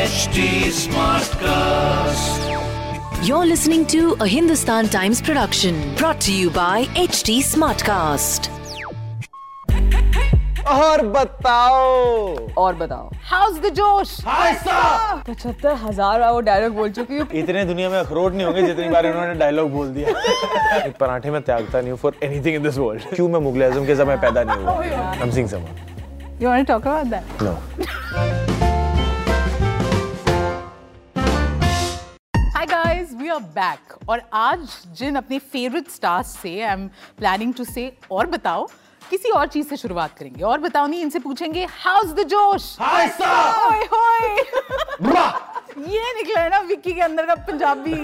HD. You're listening to a Hindustan Times production brought to you by HT Smartcast. और बताओ। और बताओ। How's the josh? पचहत्तर हज़ार बार वो डायलॉग बोल चुकी हूँ। इतने दुनिया में अखरोट नहीं होंगे जितनी बार इन्होंने डायलॉग बोल दिया। एक पराठे में त्यागता नहीं हूँ for anything in this world क्यों मैं मुगल आज़म के समय पैदा नहीं हुआ? I am someone You want to talk about that? No Hi guys, we are back. और आज जिन अपने फेवरेट स्टार्स से आई एम प्लानिंग टू से और बताओ किसी और चीज़ से शुरुआत करेंगे। और बताओ नहीं इनसे पूछेंगे हाउस द जोश? ओए होए। ये निकला है ना विक्की के अंदर का Punjabi.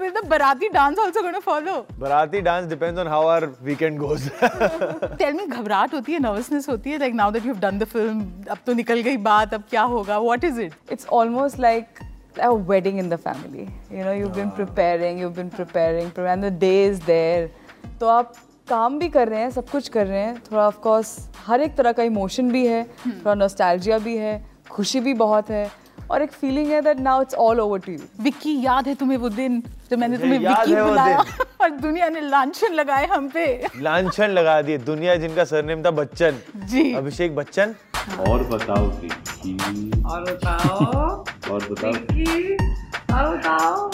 With the baraati dance also gonna follow baraati dance depends on how our weekend goes tell me घबराहट होती है नर्वसनेस होती है? Like now that you have done the film अब तो निकल गई बात अब क्या होगा? What is it it's almost like a wedding in the family. You know, you've been preparing, you've been preparing, pre- and the day is there. तो आप काम भी कर रहे हैं सब कुछ कर रहे हैं। थोड़ा ऑफ़ कोर्स हर एक तरह का इमोशन भी है थोड़ा नॉस्टैल्जिया भी है खुशी भी बहुत है और एक फीलिंग है that now it's all over to you Vicky याद है तुम्हें वो दिन जब मैंने तुम्हें विक्की बुलाया और दुनिया ने लांछन लगाए हम पे? लांछन लगा दिए। दुनिया जिनका सरनेम था बच्चन। जी। अभिषेक बच्चन। और बताओ विक्की। और बताओ। और बताओ। कि और बताओ।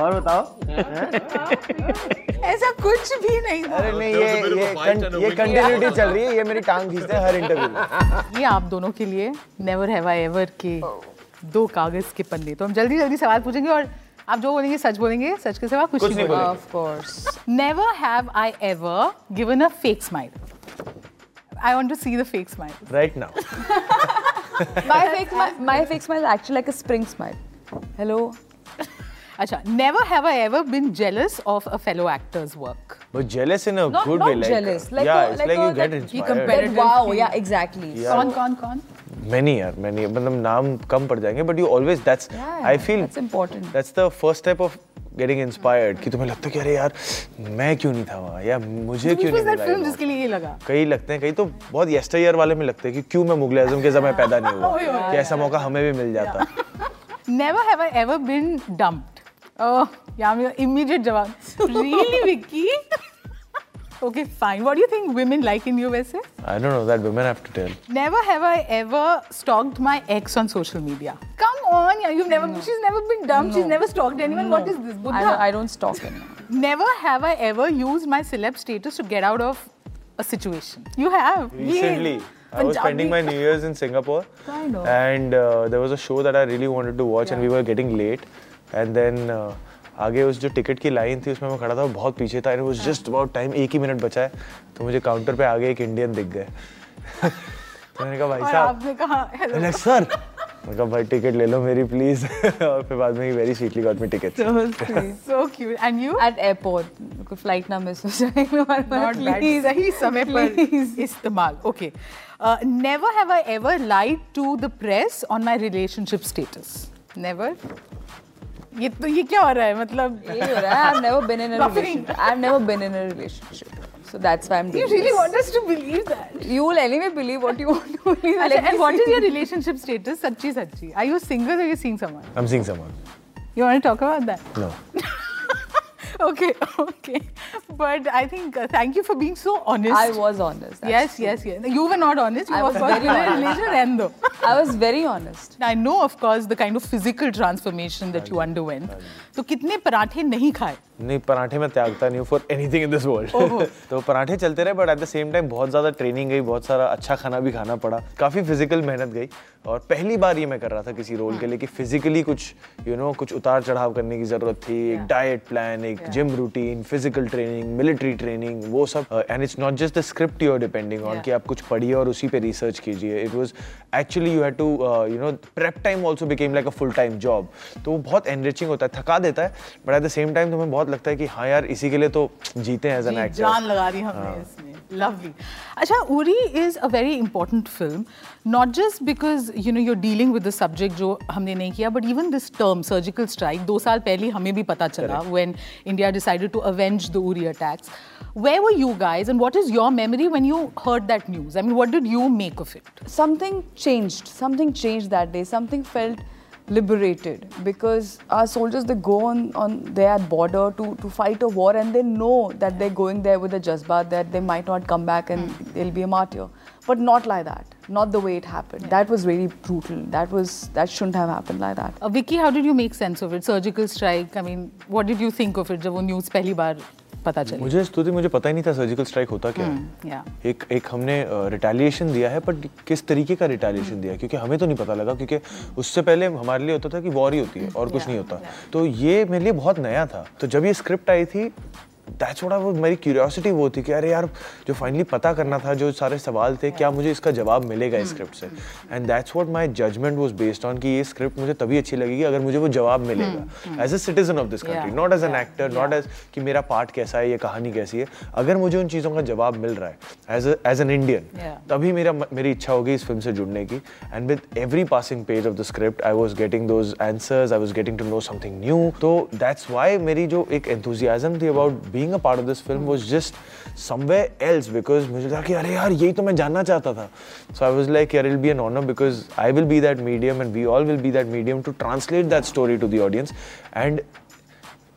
और बताओ। ऐसा कुछ भी नहीं था। अरे नहीं ये ये ये कंटिन्यूटी चल रही है ये मेरी टांग खींचते हैं हर इंटरव्यू ये आप दोनों के लिए नेवर हैव आई एवर के दो कागज़ के पन्ने। तो हम जल्दी जल्दी सवाल पूछेंगे और आप जो बोलेंगे सच बोलेंगे सच के सिवा कुछ, कुछ नहीं नहीं बोलेंगे। Of course never have I ever given a fake smile I want to see the fake smile right now my fake smile my fake smile is actually like a spring smile. Hello? अच्छा never have I ever been jealous of a fellow actors work But jealous in a Not- good not way, like jealous, like yeah, a- it's like like, a- you get like- inspired. Like, wow yeah exactly Yeah. कौन कौन कौन Many यार many मतलब नाम कम पड़ जाएँगे but you always that's Yeah, I feel that's important. that's the first step of getting inspired कि तुम्हें लगता है कि अरे यार मैं क्यों नहीं था वहाँ या मुझे क्यों नहीं मिला film ये जिसके लिए ये लगा? कई लगते हैं कई तो बहुत yesteryear वाले में लगते हैं कि क्यों मैं मुगल आज़म के समय पैदा नहीं हुआ कि ऐसा मौका हमें भी मिल जाता never have I ever been dumped Oh, yummy. Immediate jawab. really, Vicky? okay, fine. What do you think women like in you, I don't know. That women have to tell. Never have I ever stalked my ex on social media. Come on, yeah. You've never, no. she's never been dumb. No. She's never stalked anyone. No. What is this, Buddha? I don't, I don't stalk anyone. never have I ever used my celeb status to get out of a situation. You have. Recently. I was spending my New Year's in Singapore. And uh, there was a show that I really wanted to watch, yeah. and we were getting late. And then uh, आगे उस जो ticket की line थी उसमें मैं खड़ा था बहुत पीछे था and was just about time एक ही मिनट बचा है तो मुझे काउंटर पे आगे एक इंडियन दिख गए तो मैंने कहा भाई साहब आपने कहा hello. मैंने कहा, सर भाई टिकट ले लो मेरी प्लीज़ और फिर बाद में ही very sweetly got me ticket So cute. And you? at airport कोई फ़्लाइट ना मिस हो जाए Not bad. सही समय पर इस्तेमाल. Okay. Uh, never have I ever lied to the press on my relationship status. ये तो ये क्या हो रहा है मतलब यही हो रहा है I've never been in a Buffering. relationship I've never been in a relationship so that's why I'm doing. you really this. want us to believe that you will anyway believe what you want to believe अच्छा, and what is your relationship status Sachi, sachi. are you single or are you seeing someone I'm seeing someone. you want to talk about that no okay okay but I think uh, thank you for being so honest I was honest yes yes yes you were not honest you I were was very honest. and though I was very honest. I know, of course, the kind of physical transformation that you underwent. तो कितने पराठे नहीं खाए नहीं पराठे में त्यागता नहीं हूँ for anything in this world तो पराठे चलते रहे but at the same time बहुत ज़्यादा ट्रेनिंग गई बहुत सारा अच्छा खाना भी खाना पड़ा काफ़ी फ़िज़िकल मेहनत गई और पहली बार ये मैं कर रहा था किसी रोल के लिए कि फिजिकली कुछ यू you नो know, कुछ उतार चढ़ाव करने की ज़रूरत थी एक डाइट प्लान एक gym routine physical training military training वो सब and it's not just the script you are depending on कि आप कुछ पढ़िए और उसी पे रिसर्च कीजिए। It was actually you had to you know prep time also became like a full time job तो वो बहुत एनरिचिंग होता है थका देता है but at the same time तुम्हें बहुत लगता है कि हाँ यार इसी के लिए तो जीते हैं एज एन एक्टर जान लगा दी हमने इसमें। lovely अच्छा Uri is a very important film not just because you know you're dealing with the subject जो हमने नहीं किया but even this term surgical strike दो साल पहले हमें भी पता चला when India decided to avenge the Uri attacks where were you guys and what is your memory when you heard that news I mean what did you make of it Something changed. Something changed that day. Something felt liberated because our soldiers they go on, on their border to, to fight a war and they know that they're going there with a jazba that they might not come back and mm. they'll be a martyr. But not like that. Not the way it happened. Yeah. that was really brutal. That was that shouldn't have happened like that. Uh, vicky how did you make sense of it? Surgical strike i mean what did you think of it jab wo news pehli baar पता चली। मुझे स्तुति मुझे पता ही नहीं था surgical strike होता क्या। है एक एक हमने रिटेलिएशन दिया है बट किस तरीके का रिटेलिएशन दिया? क्योंकि हमें तो नहीं पता लगा क्योंकि उससे पहले हमारे लिए होता था कि वॉर ही होती है और कुछ नहीं होता। तो ये मेरे लिए बहुत नया था। तो जब ये स्क्रिप्ट आई थी दैट्स वोट वो मेरी क्यूरियोसिटी वो थी कि अरे यार जो फाइनली पता करना था जो सारे सवाल थे क्या मुझे इसका जवाब मिलेगा इस स्क्रिप्ट से? And that's what my judgement was based on कि ये स्क्रिप्ट मुझे तभी अच्छी लगेगी अगर मुझे वो जवाब मिलेगा। As a citizen of this country not as an actor not as कि मेरा पार्ट कैसा है ये कहानी कैसी है। अगर मुझे उन चीज़ों का जवाब मिल रहा है एज एज एन इंडियन तभी मेरा मेरी इच्छा होगी इस फ़िल्म से जुड़ने की। And with every passing page of the script I was getting those answers I was getting to know something new तो दैट्स वाई मेरी जो एक एंथुजियाजम थी about being a part of this film was just somewhere else because मुझे लगा कि अरे यार यही तो मैं जानना चाहता था सो आई वाज लाइक यार it be an honour because I will be that medium and we all will be that medium to translate that story to the audience and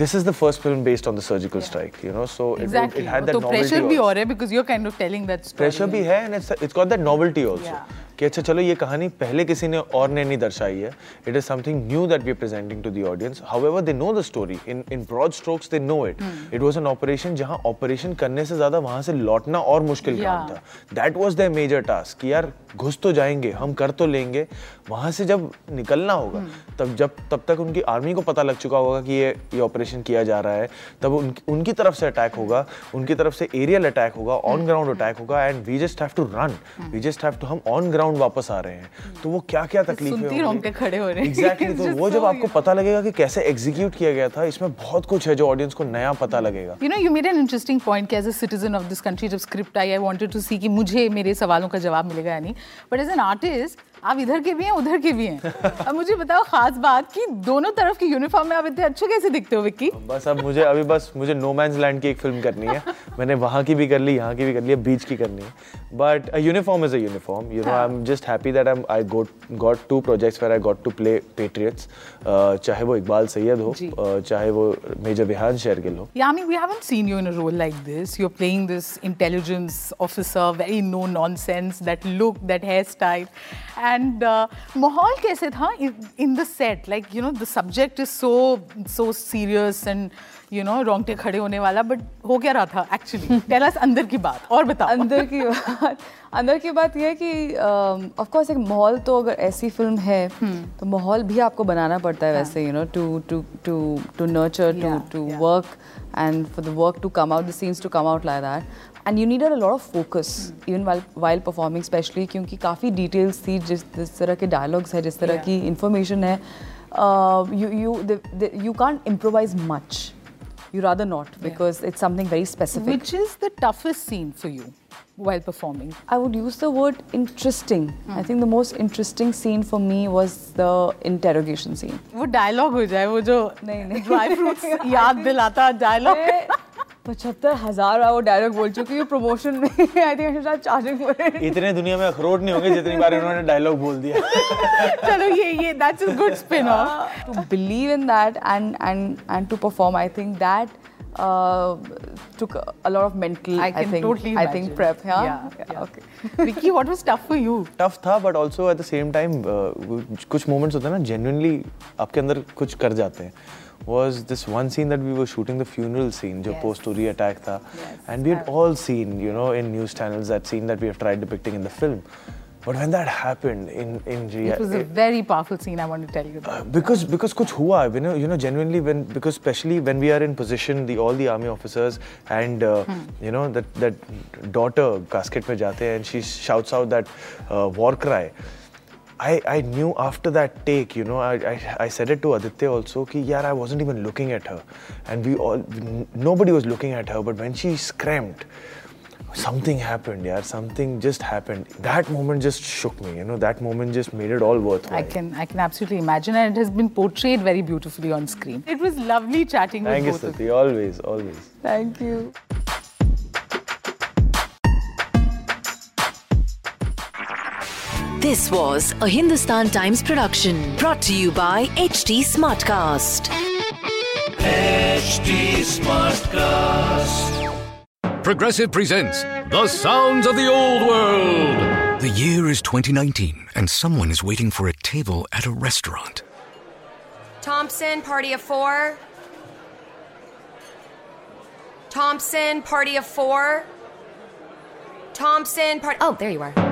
this is the first film based on the surgical yeah. strike you know so it- it, it had that तो novelty pressure भी also. और है because you're kind of telling that story pressure भी है and it's it's got that novelty also Yeah. कि अच्छा चलो ये कहानी पहले किसी ने और ने नहीं दर्शाई है। It is something new that we are presenting to the audience however they know the story in in broad strokes they know it. It was an operation जहाँ ऑपरेशन करने से ज़्यादा वहाँ से लौटना और मुश्किल yeah. काम था। That was their major task कि यार घुस तो जाएँगे हम कर तो लेंगे। वहाँ से जब निकलना होगा Hmm. तब जब तब तक उनकी आर्मी को पता लग चुका होगा कि ये ये ऑपरेशन किया जा रहा है। तब उन, उनकी तरफ़ से अटैक होगा उनकी तरफ़ से एरियल अटैक होगा. ऑन ग्राउंड अटैक होगा and we just have to run we just have to हम ऑन ग्राउंड वापस आ रहे हैं। तो वो क्या क्या तकलीफें सुनती रोंगटे खड़े हो रहे हैं। एग्जैक्टली तो वो जब आपको पता लगेगा कि कैसे एग्जीक्यूट किया गया था इसमें बहुत कुछ है जो ऑडियंस को नया पता लगेगा। You know you made an interesting point कि as a citizen of this country जब script I I wanted to see कि मुझे मेरे सवालों का जवाब मिलेगा या नहीं। बट एज एन आर्टिस्ट आप इधर के भी हैं उधर के भी हैं। अब मुझे बताओ खास बात कि दोनों तरफ़ की यूनिफॉर्म में आप इतने अच्छे कैसे दिखते हो विक्की? बस अब मुझे अभी बस मुझे नो मैंस लैंड की एक फ़िल्म करनी है। मैंने वहाँ की भी कर ली यहाँ की भी कर ली अब बीच की करनी है। But uniform is a uniform you know I am just happy that I I got got to projects where I got to play patriots चाहे वो इकबाल सैयद हो uh, चाहे वो मेजर विहान शेरगिल हो। Yeah, I mean, we haven't seen you in a role like this. You're playing this intelligence officer, very no nonsense, that look, that hairstyle. And uh, Mahal kaise tha in, in the set? Like, you know, the subject is so so serious and, you know, रोंगटे खड़े होने वाला, but हो क्या रहा था actually? Tell us अंदर की बात और बताओ. अंदर की बात अंदर की बात यह है कि ऑफ़ कोर्स एक माहौल तो अगर ऐसी फ़िल्म है तो माहौल भी आपको बनाना पड़ता है वैसे you know to to to to nurture to to work and for the work to come out the scenes to come out like that And you need a lot of focus even while while performing specially क्योंकि काफ़ी details थी जिस जिस तरह के dialogues है जिस तरह Yeah. की इंफॉर्मेशन है you you you can't improvise much you rather not because it's something very specific Which is the toughest scene for you while performing? I would use the word interesting. I think the most interesting scene for me was the interrogation scene. वो dialogue हो जाए वो जो नहीं, नहीं। Dry fruits याद दिलाता dialogue मैं पचहत्तर हज़ार बार वो डायलॉग बोल चुकी हूँ प्रमोशन में I think I charging for इतने दुनिया में अखरोट नहीं होंगे जितनी बार इन्होंने डायलॉग बोल दिया चलो ये ये that's a good spin off to believe in that and and and to perform i think that uh, took a, lot of mental. I can think, totally imagine. I think prep. Yeah. Yeah, yeah. Okay. Vicky, what was tough for you? Tough था but also eight the same time कुछ moments होते हैं ना genuinely आपके अंदर कुछ कर जाते हैं was this one scene that we were shooting the funeral scene जो Yes. post story attack था Yes. and we had all seen you know in news channels that scene that we have tried depicting in the film but when that happened in in It was a very powerful scene. I want to tell you that. because because kuch hua you know you know genuinely when because especially when we are in position the all the army officers and uh, you know that that daughter casket mein jate and she shouts out that uh, war cry I, I knew after that take, you know, I, I, I said it to Aditya also, ki, yeah, I wasn't even looking at her. And we all, nobody was looking at her, but when she screamed, something happened, yeah, something just happened. That moment just shook me, you know, that moment just made it all worthwhile. I can, I can absolutely imagine, and it has been portrayed very beautifully on screen. It was lovely chatting Thank with you, both Sati, of always, always. Thank you. This was a Hindustan Times production brought to you by HT Smartcast. HT Smartcast. Progressive presents The Sounds of the Old World. The year is 2019, and someone is waiting for a table at a restaurant. Thompson, party of four. Thompson, party of four. Thompson, part. Oh, there you are.